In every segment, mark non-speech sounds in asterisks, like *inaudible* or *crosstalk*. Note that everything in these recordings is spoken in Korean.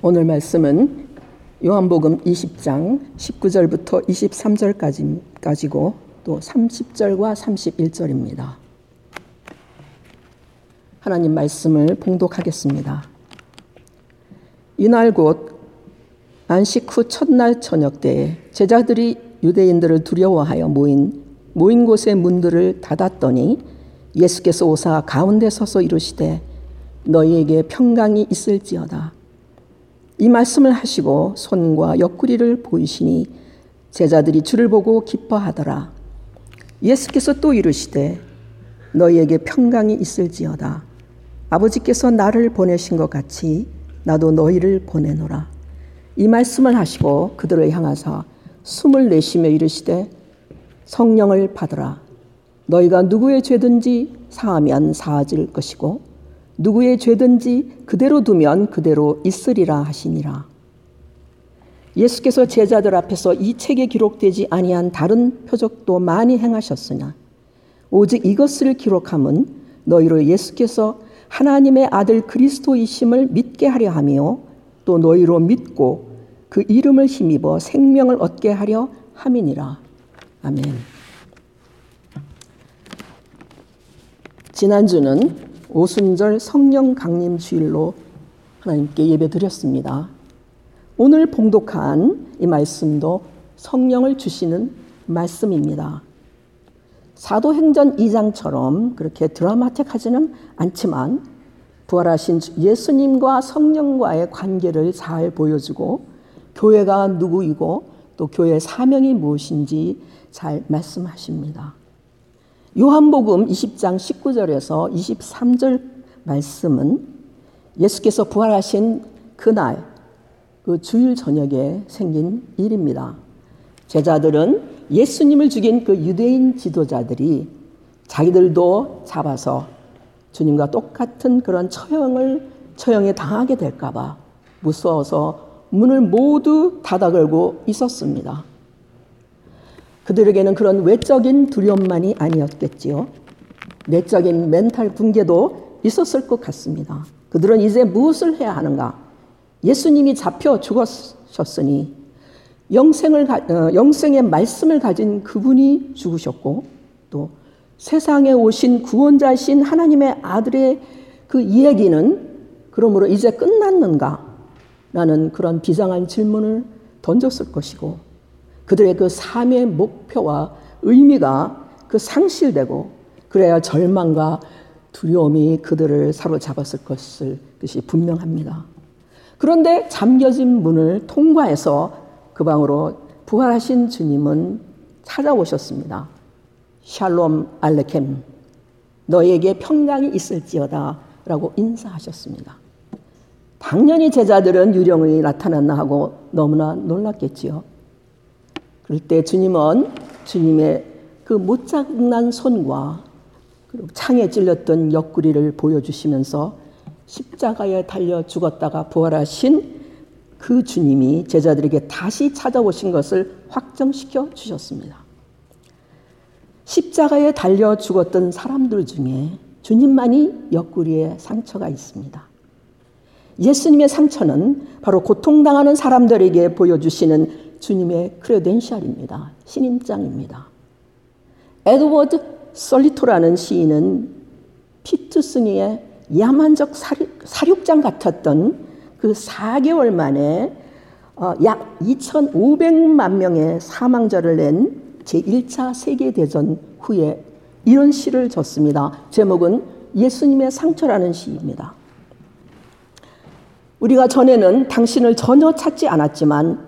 오늘 말씀은 요한복음 20장 19절부터 23절까지고 또 30절과 31절입니다. 하나님 말씀을 봉독하겠습니다. 이날 곧 안식 후 첫날 저녁 때에 제자들이 유대인들을 두려워하여 모인 모인 곳의 문들을 닫았더니 예수께서 오사 가운데 서서 이르시되 너희에게 평강이 있을지어다. 이 말씀을 하시고 손과 옆구리를 보이시니 제자들이 주를 보고 기뻐하더라. 예수께서 또 이르시되 너희에게 평강이 있을지어다. 아버지께서 나를 보내신 것 같이 나도 너희를 보내노라. 이 말씀을 하시고 그들을 향하사 숨을 내쉬며 이르시되 성령을 받으라. 너희가 누구의 죄든지 사하면 사하질 것이고 누구의 죄든지 그대로 두면 그대로 있으리라 하시니라. 예수께서 제자들 앞에서 이 책에 기록되지 아니한 다른 표적도 많이 행하셨으나 오직 이것을 기록함은 너희로 예수께서 하나님의 아들 그리스도이심을 믿게 하려 하며 또 너희로 믿고 그 이름을 힘입어 생명을 얻게 하려 함이니라. 아멘. 지난주는 오순절 성령 강림 주일로 하나님께 예배 드렸습니다. 오늘 봉독한 이 말씀도 성령을 주시는 말씀입니다. 사도행전 2장처럼 그렇게 드라마틱하지는 않지만 부활하신 예수님과 성령과의 관계를 잘 보여주고 교회가 누구이고 또 교회의 사명이 무엇인지 잘 말씀하십니다. 요한복음 20장 19절에서 23절 말씀은 예수께서 부활하신 그날 그 주일 저녁에 생긴 일입니다. 제자들은 예수님을 죽인 그 유대인 지도자들이 자기들도 잡아서 주님과 똑같은 그런 처형을 처형에 당하게 될까봐 무서워서 문을 모두 닫아 걸고 있었습니다. 그들에게는 그런 외적인 두려움만이 아니었겠지요. 내적인 멘탈 붕괴도 있었을 것 같습니다. 그들은 이제 무엇을 해야 하는가? 예수님이 잡혀 죽으셨으니 영생을 어, 영생의 말씀을 가진 그분이 죽으셨고 또 세상에 오신 구원자신 하나님의 아들의 그 이야기는 그러므로 이제 끝났는가? 라는 그런 비장한 질문을 던졌을 것이고 그들의 그 삶의 목표와 의미가 그 상실되고 그래야 절망과 두려움이 그들을 사로잡았을 것을 것이 분명합니다. 그런데 잠겨진 문을 통과해서 그 방으로 부활하신 주님은 찾아오셨습니다. 샬롬 알레켐 너에게 평강이 있을지어다 라고 인사하셨습니다. 당연히 제자들은 유령이 나타났나 하고 너무나 놀랐겠지요. 그럴 때 주님은 주님의 그 못장난 손과 그리고 창에 찔렸던 옆구리를 보여주시면서 십자가에 달려 죽었다가 부활하신 그 주님이 제자들에게 다시 찾아오신 것을 확정시켜 주셨습니다. 십자가에 달려 죽었던 사람들 중에 주님만이 옆구리에 상처가 있습니다. 예수님의 상처는 바로 고통당하는 사람들에게 보여주시는 주님의 크레덴셜입니다. 신임장입니다. 에드워드 솔리토라는 시인은 피트 스니의 야만적 사륙, 장 같았던 그 4개월 만에 어, 약 2,500만 명의 사망자를 낸 제1차 세계대전 후에 이런 시를 졌습니다. 제목은 예수님의 상처라는 시입니다. 우리가 전에는 당신을 전혀 찾지 않았지만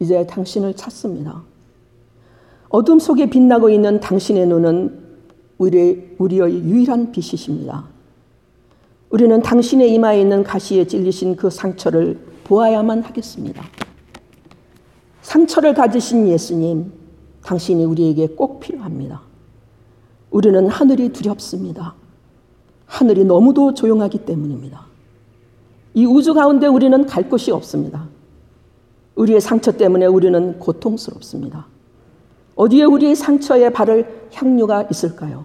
이제 당신을 찾습니다. 어둠 속에 빛나고 있는 당신의 눈은 우리, 우리의 유일한 빛이십니다. 우리는 당신의 이마에 있는 가시에 찔리신 그 상처를 보아야만 하겠습니다. 상처를 가지신 예수님, 당신이 우리에게 꼭 필요합니다. 우리는 하늘이 두렵습니다. 하늘이 너무도 조용하기 때문입니다. 이 우주 가운데 우리는 갈 곳이 없습니다. 우리의 상처 때문에 우리는 고통스럽습니다. 어디에 우리의 상처에 바를 향유가 있을까요?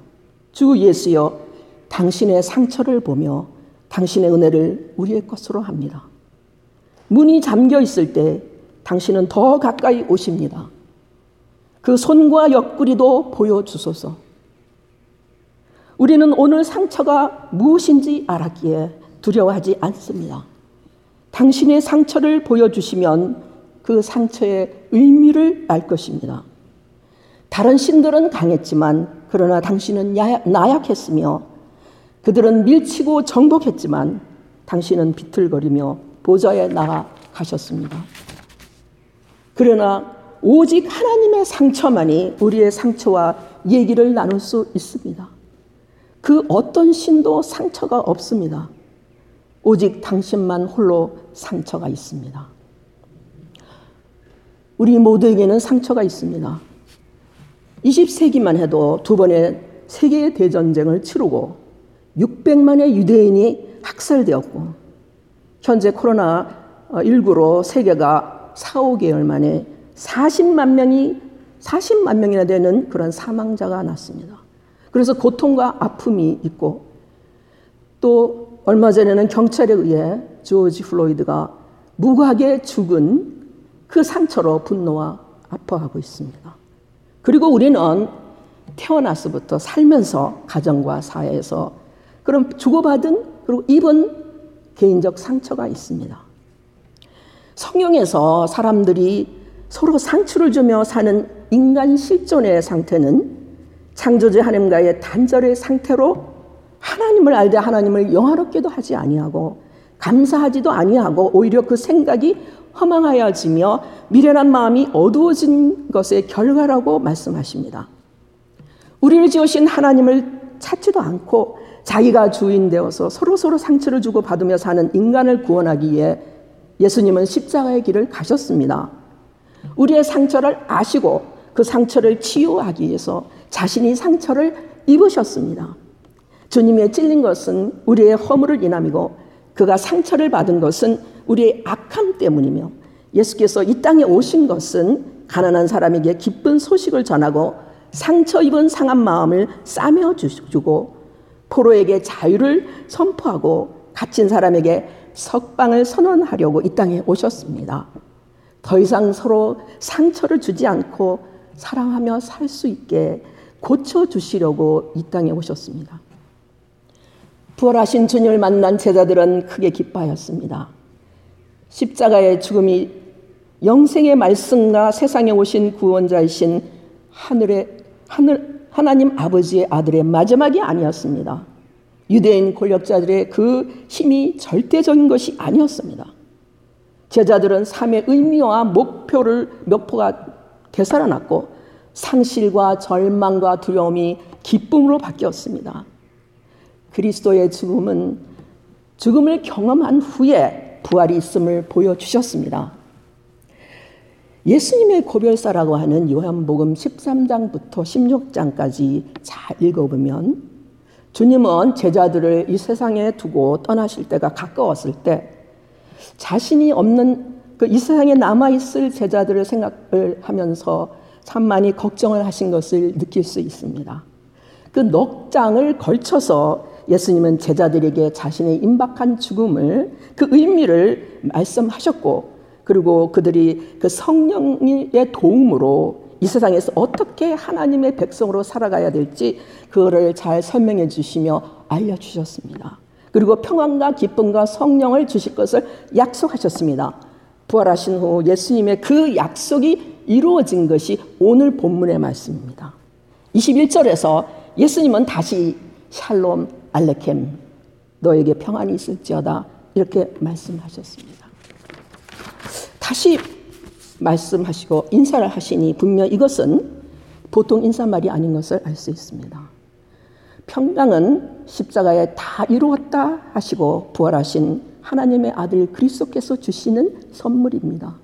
주 예수여, 당신의 상처를 보며 당신의 은혜를 우리의 것으로 합니다. 문이 잠겨 있을 때 당신은 더 가까이 오십니다. 그 손과 옆구리도 보여주소서. 우리는 오늘 상처가 무엇인지 알았기에 두려워하지 않습니다. 당신의 상처를 보여주시면 그 상처의 의미를 알 것입니다. 다른 신들은 강했지만 그러나 당신은 나약했으며 그들은 밀치고 정복했지만 당신은 비틀거리며 보좌에 나아가셨습니다. 그러나 오직 하나님의 상처만이 우리의 상처와 얘기를 나눌 수 있습니다. 그 어떤 신도 상처가 없습니다. 오직 당신만 홀로 상처가 있습니다. 우리 모두에게는 상처가 있습니다. 20세기만 해도 두 번의 세계 대전쟁을 치르고 600만의 유대인이 학살되었고 현재 코로나 19로 세계가 4, 5개월 만에 40만 명이 40만 명이나 되는 그런 사망자가 났습니다. 그래서 고통과 아픔이 있고 또 얼마 전에는 경찰에 의해 조지 플로이드가 무고하게 죽은 그 상처로 분노와 아파하고 있습니다. 그리고 우리는 태어나서부터 살면서 가정과 사회에서 그런 주고받은 그리고 입은 개인적 상처가 있습니다. 성경에서 사람들이 서로 상처를 주며 사는 인간 실존의 상태는 창조주 하나님과의 단절의 상태로 하나님을 알되 하나님을 영화롭게도 하지 아니하고 감사하지도 아니하고 오히려 그 생각이 허망하여지며 미련한 마음이 어두워진 것의 결과라고 말씀하십니다. 우리를 지으신 하나님을 찾지도 않고 자기가 주인 되어서 서로 서로 상처를 주고 받으며 사는 인간을 구원하기 위해 예수님은 십자가의 길을 가셨습니다. 우리의 상처를 아시고 그 상처를 치유하기 위해서 자신이 상처를 입으셨습니다. 주님의 찔린 것은 우리의 허물을 인함이고 그가 상처를 받은 것은 우리의 악함 때문이며 예수께서 이 땅에 오신 것은 가난한 사람에게 기쁜 소식을 전하고 상처 입은 상한 마음을 싸매 주고 포로에게 자유를 선포하고 갇힌 사람에게 석방을 선언하려고 이 땅에 오셨습니다. 더 이상 서로 상처를 주지 않고 사랑하며 살 수 있게 고쳐 주시려고 이 땅에 오셨습니다. 부활하신 주님을 만난 제자들은 크게 기뻐하였습니다. 십자가의 죽음이 영생의 말씀과 세상에 오신 구원자이신 하늘의 하늘 하나님 아버지의 아들의 마지막이 아니었습니다. 유대인 권력자들의 그 힘이 절대적인 것이 아니었습니다. 제자들은 삶의 의미와 목표를 목표가 되살아났고 상실과 절망과 두려움이 기쁨으로 바뀌었습니다. 그리스도의 죽음은 죽음을 경험한 후에 부활이 있음을 보여주셨습니다. 예수님의 고별사라고 하는 요한복음 13장부터 16장까지 잘 읽어보면 주님은 제자들을 이 세상에 두고 떠나실 때가 가까웠을 때 자신이 없는 그 이 세상에 남아있을 제자들을 생각을 하면서 참 많이 걱정을 하신 것을 느낄 수 있습니다. 그 넉 장을 걸쳐서 예수님은 제자들에게 자신의 임박한 죽음을 그 의미를 말씀하셨고 그리고 그들이 그 성령의 도움으로 이 세상에서 어떻게 하나님의 백성으로 살아가야 될지 그거를 잘 설명해 주시며 알려 주셨습니다. 그리고 평안과 기쁨과 성령을 주실 것을 약속하셨습니다. 부활하신 후 예수님의 그 약속이 이루어진 것이 오늘 본문의 말씀입니다. 21절에서 예수님은 다시 샬롬 알레켐 너에게 평안이 있을지어다 이렇게 말씀하셨습니다. 다시 말씀하시고 인사를 하시니 분명 이것은 보통 인사말이 아닌 것을 알 수 있습니다. 평강은 십자가에 다 이루었다 하시고 부활하신 하나님의 아들 그리스도께서 주시는 선물입니다.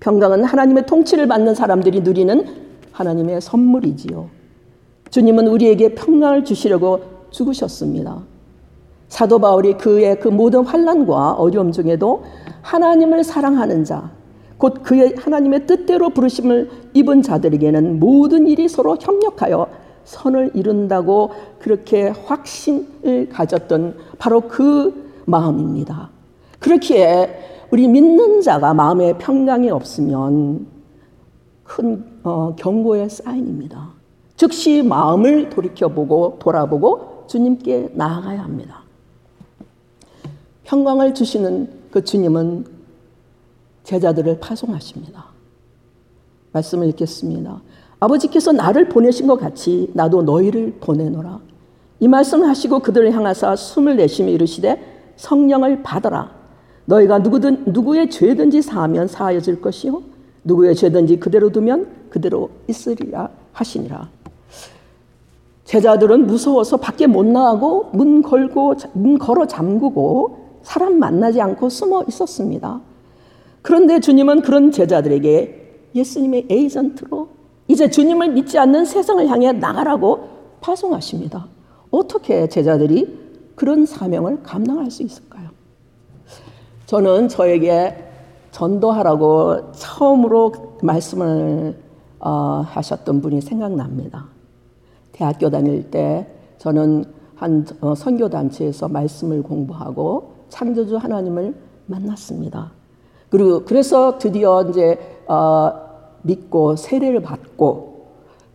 평강은 하나님의 통치를 받는 사람들이 누리는 하나님의 선물이지요. 주님은 우리에게 평강을 주시려고 죽으셨습니다. 사도 바울이 그의 그 모든 환란과 어려움 중에도 하나님을 사랑하는 자, 곧 그의 하나님의 뜻대로 부르심을 입은 자들에게는 모든 일이 서로 협력하여 선을 이룬다고 그렇게 확신을 가졌던 바로 그 마음입니다. 그렇기에 우리 믿는 자가 마음에 평강이 없으면 큰 어, 경고의 사인입니다. 즉시 마음을 돌이켜보고 돌아보고 주님께 나아가야 합니다. 평강을 주시는 그 주님은 제자들을 파송하십니다. 말씀을 읽겠습니다. 아버지께서 나를 보내신 것 같이 나도 너희를 보내노라. 이 말씀을 하시고 그들을 향하사 숨을 내쉬며 이르시되 성령을 받아라. 너희가 누구든 누구의 죄든지 사하면 사하여질 것이요 누구의 죄든지 그대로 두면 그대로 있으리라 하시니라. 제자들은 무서워서 밖에 못 나가고 문 걸고 문 걸어 잠그고 사람 만나지 않고 숨어 있었습니다. 그런데 주님은 그런 제자들에게 예수님의 에이전트로 이제 주님을 믿지 않는 세상을 향해 나가라고 파송하십니다. 어떻게 제자들이 그런 사명을 감당할 수 있을까요? 저는 저에게 전도하라고 처음으로 말씀을 어, 하셨던 분이 생각납니다. 대학교 다닐 때 저는 한 어, 선교 단체에서 말씀을 공부하고 창조주 하나님을 만났습니다. 그리고 그래서 드디어 이제 어, 믿고 세례를 받고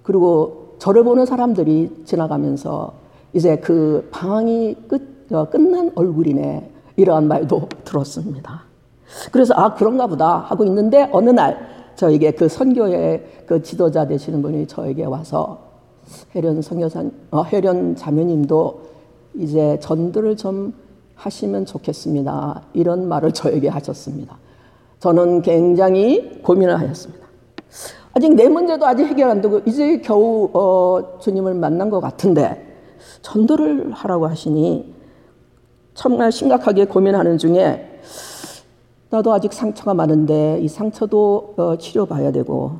그리고 저를 보는 사람들이 지나가면서 이제 그 방황이 끝, 어, 끝난 얼굴이네 이러한 말도 *laughs* 들었습니다. 그래서 아 그런가 보다 하고 있는데 어느 날 저에게 그 선교의 그 지도자 되시는 분이 저에게 와서 혜련 선교사 어, 혜련 자매님도 이제 전도를 좀 하시면 좋겠습니다. 이런 말을 저에게 하셨습니다. 저는 굉장히 고민을 하였습니다. 아직 내 문제도 아직 해결 안 되고 이제 겨우 어, 주님을 만난 것 같은데 전도를 하라고 하시니 정말 심각하게 고민하는 중에 나도 아직 상처가 많은데 이 상처도 어, 치료봐야 되고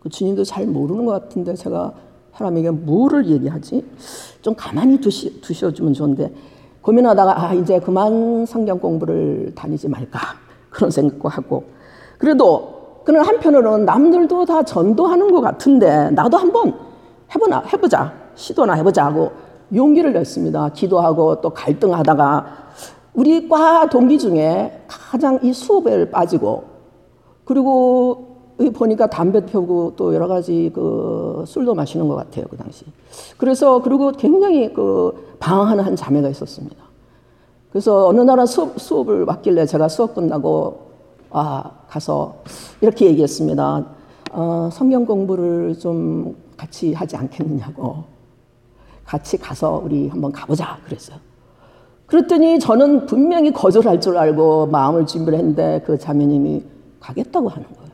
그 주님도 잘 모르는 것 같은데 제가 사람에게 뭐를 얘기하지? 좀 가만히 두시, 두셔주면 좋은데 고민하다가 아 이제 그만 성경 공부를 다니지 말까 그런 생각도 하고 그래도 그는 한편으로는 남들도 다 전도하는 것 같은데 나도 한번 해보나 해보자 시도나 해보자 하고 용기를 냈습니다. 기도하고 또 갈등하다가 우리 과 동기 중에 가장 이 수업에 빠지고 그리고 보니까 담배 피우고 또 여러 가지 그 술도 마시는 것 같아요 그 당시. 그래서 그리고 굉장히 그 방황하는 한 자매가 있었습니다. 그래서 어느 날 수업, 수업을 맡길래 제가 수업 끝나고 아 가서 이렇게 얘기했습니다. 어, 성경 공부를 좀 같이 하지 않겠느냐고. 같이 가서 우리 한번 가보자 그랬어요. 그랬더니 저는 분명히 거절할 줄 알고 마음을 준비를 했는데 그 자매님이 가겠다고 하는 거예요.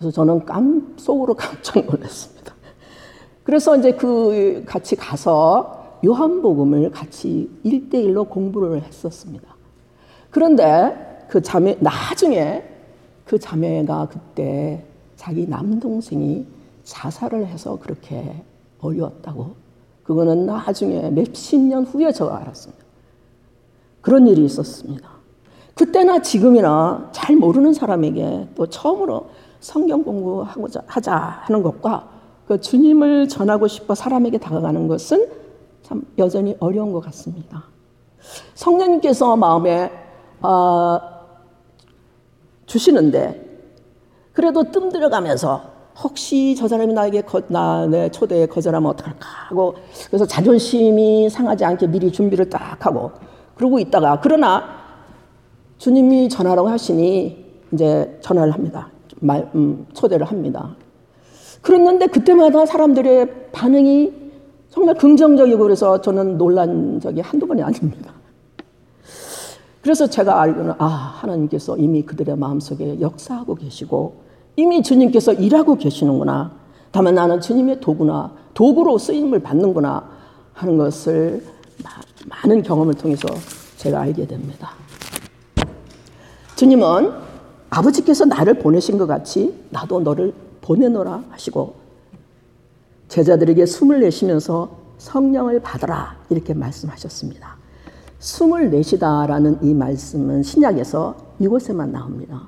그래서 저는 깜 속으로 *laughs* 깜짝 놀랐습니다. 그래서 이제 그 같이 가서 요한복음을 같이 일대일로 공부를 했었습니다. 그런데 그 자매 나중에 그 자매가 그때 자기 남동생이 자살을 해서 그렇게 어려웠다고 그거는 나중에 몇십 년 후에 저 알았습니다. 그런 일이 있었습니다. 그때나 지금이나 잘 모르는 사람에게 또 처음으로 성경 공부하고자 하자 하는 것과 그 주님을 전하고 싶어 사람에게 다가가는 것은 참 여전히 어려운 것 같습니다. 성령님께서 마음에 어, 주시는데 그래도 뜸 들어가면서 혹시 저 사람이 나에게 거, 나, 내 초대에 거절하면 어떡할까 하고 그래서 자존심이 상하지 않게 미리 준비를 딱 하고 그러고 있다가 그러나 주님이 전화라고 하시니 이제 전화를 합니다. 말, 음, 초대를 합니다. 그랬는데 그때마다 사람들의 반응이 정말 긍정적이고 그래서 저는 놀란 적이 한두 번이 아닙니다. 그래서 제가 알기로는 아, 하나님께서 이미 그들의 마음속에 역사하고 계시고 이미 주님께서 일하고 계시는구나. 다만 나는 주님의 도구나 도구로 쓰임을 받는구나 하는 것을 많은 경험을 통해서 제가 알게 됩니다. 주님은 아버지께서 나를 보내신 것 같이 나도 너를 보내노라 하시고 제자들에게 숨을 내쉬면서 성령을 받아라 이렇게 말씀하셨습니다. 숨을 내쉬다라는 이 말씀은 신약에서 이곳에만 나옵니다.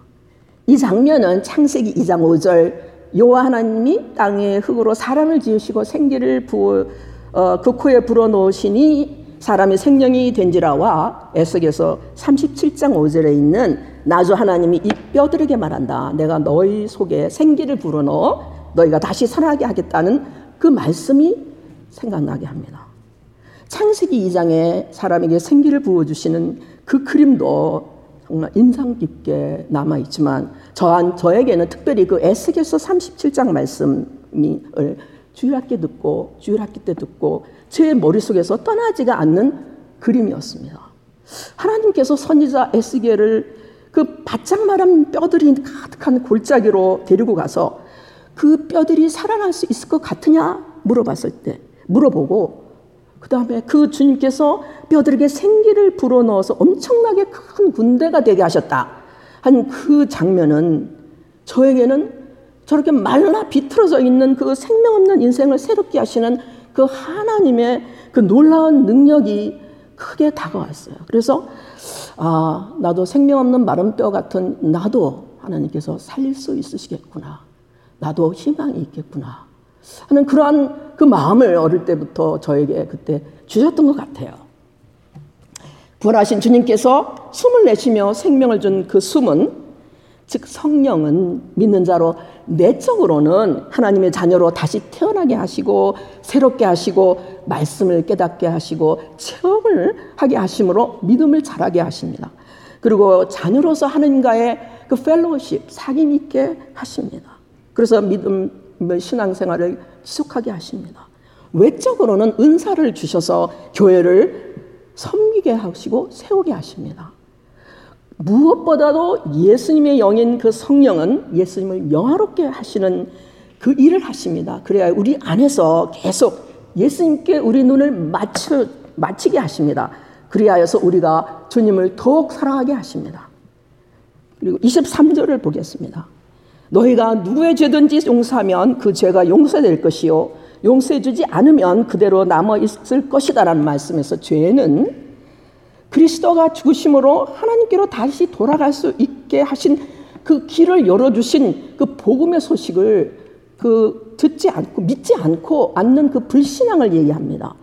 이 장면은 창세기 2장 5절 여호와 하나님이 땅에 흙으로 사람을 지으시고 생기를 부어 어, 그 코에 불어 넣으시니 사람이 생명이 된지라와 에스겔서 37장 5절에 있는 나주 하나님이 이 뼈들에게 말한다. 내가 너희 속에 생기를 불어넣어 너희가 다시 살아나게 하겠다는 그 말씀이 생각나게 합니다. 창세기 2장에 사람에게 생기를 부어주시는 그 그림도 정말 인상 깊게 남아 있지만 저한 저에게는 특별히 그 에스겔서 37장 말씀을 주일학기 듣고 주일학기 때 듣고 제 머릿속에서 떠나지가 않는 그림이었습니다. 하나님께서 선지자 에스겔을 그 바짝 마른 뼈들이 가득한 골짜기로 데리고 가서 그 뼈들이 살아날 수 있을 것 같으냐 물어봤을 때 물어보고 그 다음에 그 주님께서 뼈들에게 생기를 불어넣어서 엄청나게 큰 군대가 되게 하셨다. 한 그 장면은 저에게는 저렇게 말라 비틀어져 있는 그 생명 없는 인생을 새롭게 하시는 그 하나님의 그 놀라운 능력이 크게 다가왔어요. 그래서 아, 나도 생명 없는 마른 뼈 같은 나도 하나님께서 살릴 수 있으시겠구나. 나도 희망이 있겠구나. 하는 그러한 그 마음을 어릴 때부터 저에게 그때 주셨던 것 같아요. 부활하신 주님께서 숨을 내쉬며 생명을 준 그 숨은 즉 성령은 믿는 자로 내적으로는 하나님의 자녀로 다시 태어나게 하시고 새롭게 하시고 말씀을 깨닫게 하시고 체험을 하게 하심으로 믿음을 자라게 하십니다. 그리고 자녀로서 하나님과의 그 펠로우십 사귐 있게 하십니다. 그래서 믿음 신앙생활을 지속하게 하십니다. 외적으로는 은사를 주셔서 교회를 섬기게 하시고 세우게 하십니다. 무엇보다도 예수님의 영인 그 성령은 예수님을 영화롭게 하시는 그 일을 하십니다. 그래야 우리 안에서 계속 예수님께 우리 눈을 맞추, 맞추게 하십니다. 그리하여서 우리가 주님을 더욱 사랑하게 하십니다. 그리고 23절을 보겠습니다. 너희가 누구의 죄든지 용서하면 그 죄가 용서될 것이요. 용서해 주지 않으면 그대로 남아 있을 것이다라는 말씀에서 죄는 그리스도가 죽으심으로 하나님께로 다시 돌아갈 수 있게 하신 그 길을 열어주신 그 복음의 소식을 그 듣지 않고 믿지 않고 않는 그 불신앙을 얘기합니다.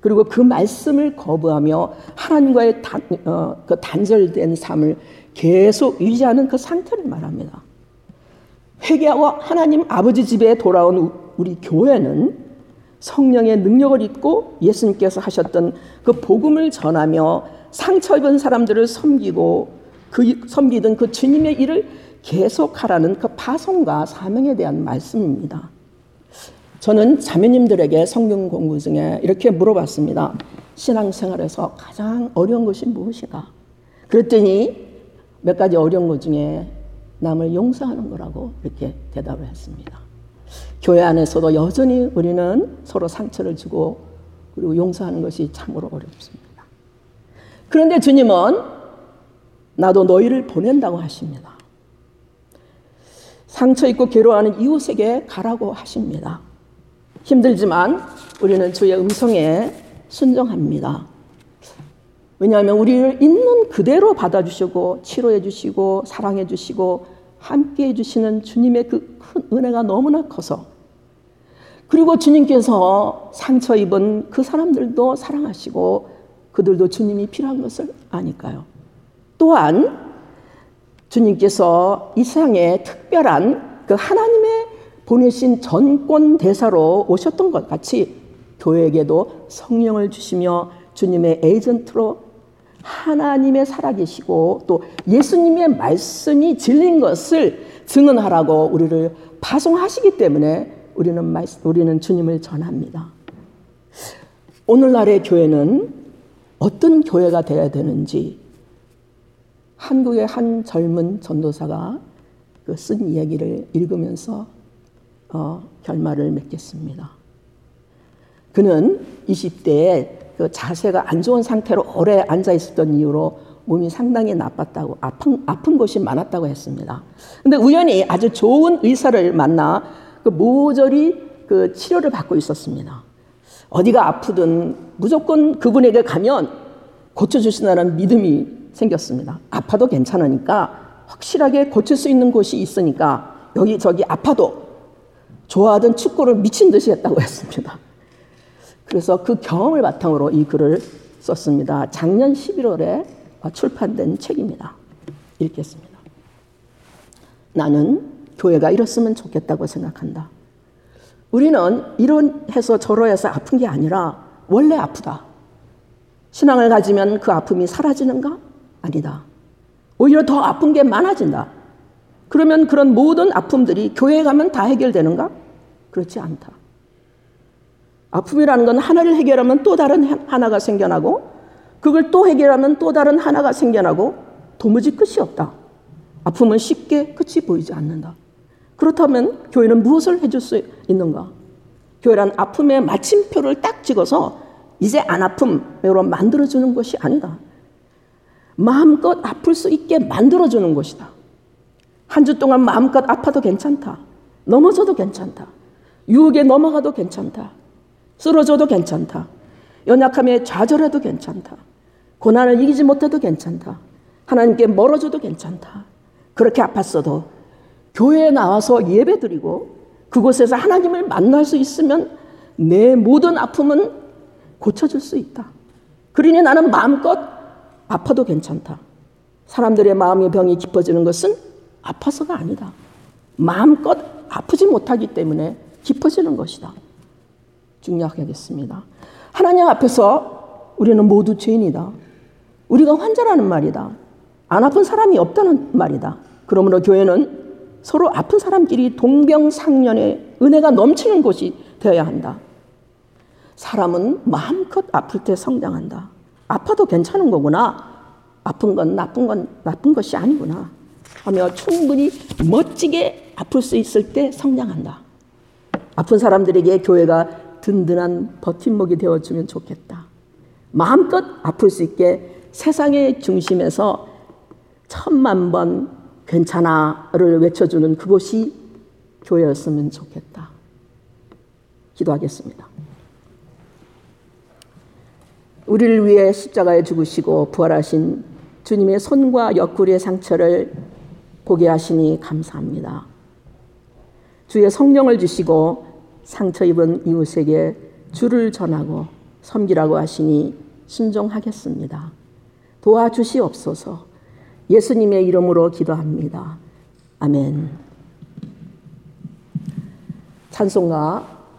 그리고 그 말씀을 거부하며 하나님과의 단, 어, 그 단절된 삶을 계속 유지하는 그 상태를 말합니다. 회개와 하나님 아버지 집에 돌아온 우리 교회는 성령의 능력을 입고 예수님께서 하셨던 그 복음을 전하며 상처 입은 사람들을 섬기고 그 섬기던 그 주님의 일을 계속하라는 그 파송과 사명에 대한 말씀입니다. 저는 자매님들에게 성경 공부 중에 이렇게 물어봤습니다. 신앙생활에서 가장 어려운 것이 무엇이다? 그랬더니 몇 가지 어려운 것 중에 남을 용서하는 거라고 이렇게 대답을 했습니다. 교회 안에서도 여전히 우리는 서로 상처를 주고 그리고 용서하는 것이 참으로 어렵습니다. 그런데 주님은 나도 너희를 보낸다고 하십니다. 상처 있고 괴로워하는 이웃에게 가라고 하십니다. 힘들지만 우리는 주의 음성에 순종합니다. 왜냐하면 우리를 있는 그대로 받아주시고 치료해 주시고 사랑해 주시고 함께 해주시는 주님의 그 큰 은혜가 너무나 커서 그리고 주님께서 상처 입은 그 사람들도 사랑하시고 그들도 주님이 필요한 것을 아니까요. 또한 주님께서 이 세상에 특별한 그 하나님의 보내신 전권 대사로 오셨던 것 같이 교회에게도 성령을 주시며 주님의 에이전트로 하나님의 살아계시고 또 예수님의 말씀이 진린 것을 증언하라고 우리를 파송하시기 때문에 우리는 우리는 주님을 전합니다. 오늘날의 교회는 어떤 교회가 되어야 되는지 한국의 한 젊은 전도사가 그 쓴 이야기를 읽으면서 어, 결말을 맺겠습니다. 그는 20대에 그 자세가 안 좋은 상태로 오래 앉아 있었던 이유로 몸이 상당히 나빴다고 아픈 아픈 곳이 많았다고 했습니다. 근데 우연히 아주 좋은 의사를 만나 그 모조리 그 치료를 받고 있었습니다. 어디가 아프든 무조건 그분에게 가면 고쳐주신다는 믿음이 생겼습니다. 아파도 괜찮으니까 확실하게 고칠 수 있는 곳이 있으니까 여기 저기 아파도 좋아하던 축구를 미친 듯이 했다고 *laughs* 했습니다. 그래서 그 경험을 바탕으로 이 글을 썼습니다. 작년 11월에 출판된 책입니다. 읽겠습니다. 나는 교회가 이렇으면 좋겠다고 생각한다. 우리는 이런 해서 저러 해서 아픈 게 아니라 원래 아프다. 신앙을 가지면 그 아픔이 사라지는가? 아니다. 오히려 더 아픈 게 많아진다. 그러면 그런 모든 아픔들이 교회에 가면 다 해결되는가? 그렇지 않다. 아픔이라는 건 하나를 해결하면 또 다른 하나가 생겨나고 그걸 또 해결하면 또 다른 하나가 생겨나고 도무지 끝이 없다. 아픔은 쉽게 끝이 보이지 않는다. 그렇다면 교회는 무엇을 해줄 수 있는가? 교회란 아픔의 마침표를 딱 찍어서 이제 안 아픔으로 만들어주는 것이 아니다. 마음껏 아플 수 있게 만들어주는 것이다. 한 주 동안 마음껏 아파도 괜찮다. 넘어져도 괜찮다. 유혹에 넘어가도 괜찮다. 쓰러져도 괜찮다. 연약함에 좌절해도 괜찮다. 고난을 이기지 못해도 괜찮다. 하나님께 멀어져도 괜찮다. 그렇게 아팠어도 교회에 나와서 예배 드리고 그곳에서 하나님을 만날 수 있으면 내 모든 아픔은 고쳐줄 수 있다. 그러니 나는 마음껏 아파도 괜찮다. 사람들의 마음의 병이 깊어지는 것은 아파서가 아니다. 마음껏 아프지 못하기 때문에 깊어지는 것이다. 중요하겠습니다. 하나님 앞에서 우리는 모두 죄인이다. 우리가 환자라는 말이다. 안 아픈 사람이 없다는 말이다. 그러므로 교회는 서로 아픈 사람끼리 동병상련의 은혜가 넘치는 곳이 되어야 한다. 사람은 마음껏 아플 때 성장한다. 아파도 괜찮은 거구나. 아픈 건 나쁜 건 나쁜 것이 아니구나. 하며 충분히 멋지게 아플 수 있을 때 성장한다. 아픈 사람들에게 교회가 든든한 버팀목이 되어주면 좋겠다. 마음껏 아플 수 있게 세상의 중심에서 천만 번 괜찮아를 외쳐주는 그곳이 교회였으면 좋겠다. 기도하겠습니다. 우리를 위해 십자가에 죽으시고 부활하신 주님의 손과 옆구리의 상처를 보게 하시니 감사합니다. 주의 성령을 주시고 상처 입은 이웃에게 주를 전하고 섬기라고 하시니 순종하겠습니다. 도와주시옵소서. 예수님의 이름으로 기도합니다. 아멘. 찬송가